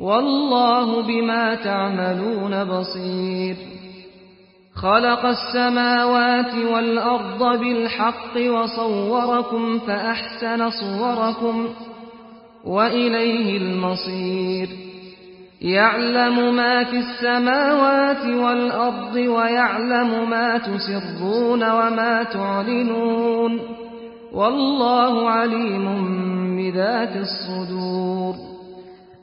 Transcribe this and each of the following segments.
والله بما تعملون بصير. خلق السماوات والأرض بالحق وصوركم فأحسن صوركم وإليه المصير. يعلم ما في السماوات والأرض ويعلم ما تسرون وما تعلنون. والله عليم بذات الصدور.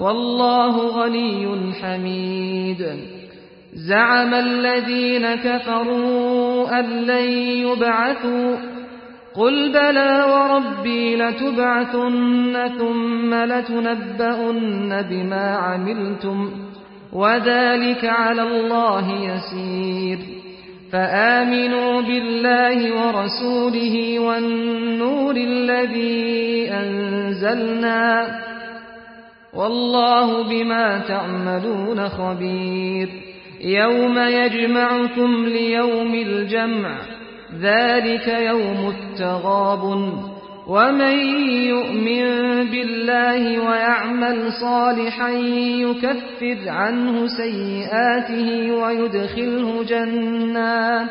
والله غني حميد. زعم الذين كفروا أن لن يبعثوا. قل بلى وربي لتبعثن ثم لتنبؤن بما عملتم وذلك على الله يسير. فآمنوا بالله ورسوله والنور الذي أنزلنا. والله بما تعملون خبير. يوم يجمعكم ليوم الجمع ذلك يوم التغاب ومن يؤمن بالله ويعمل صالحا يكفر عنه سيئاته ويدخله جنات.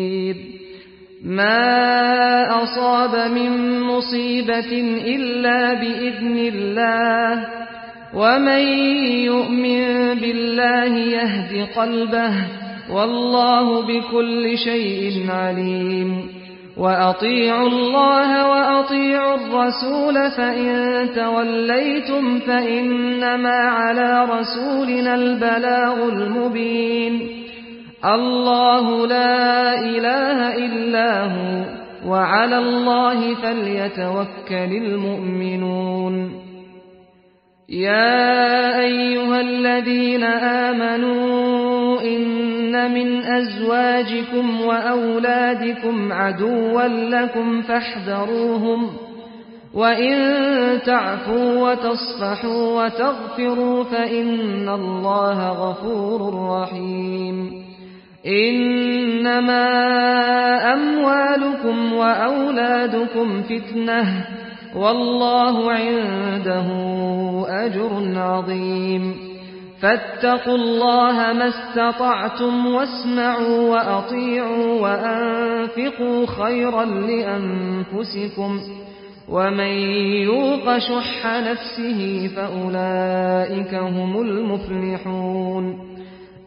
ما أصاب من مصيبة إلا بإذن الله ومن يؤمن بالله يهد قلبه والله بكل شيء عليم وأطيعوا الله وأطيعوا الرسول فإن توليتم فإنما على رسولنا البلاغ المبين الله لا إله إلا هو وعلى الله فليتوكل المؤمنون. يا أيها الذين آمنوا إن من أزواجكم وأولادكم عدوا لكم فاحذروهم وإن تعفوا وتصفحوا وتغفروا فإن الله غفور رحيم. إنما أموالكم وأولادكم فتنة والله عنده أجر عظيم. فاتقوا الله ما استطعتم واسمعوا وأطيعوا وأنفقوا خيرا لأنفسكم ومن يوق شح نفسه فأولئك هم المفلحون.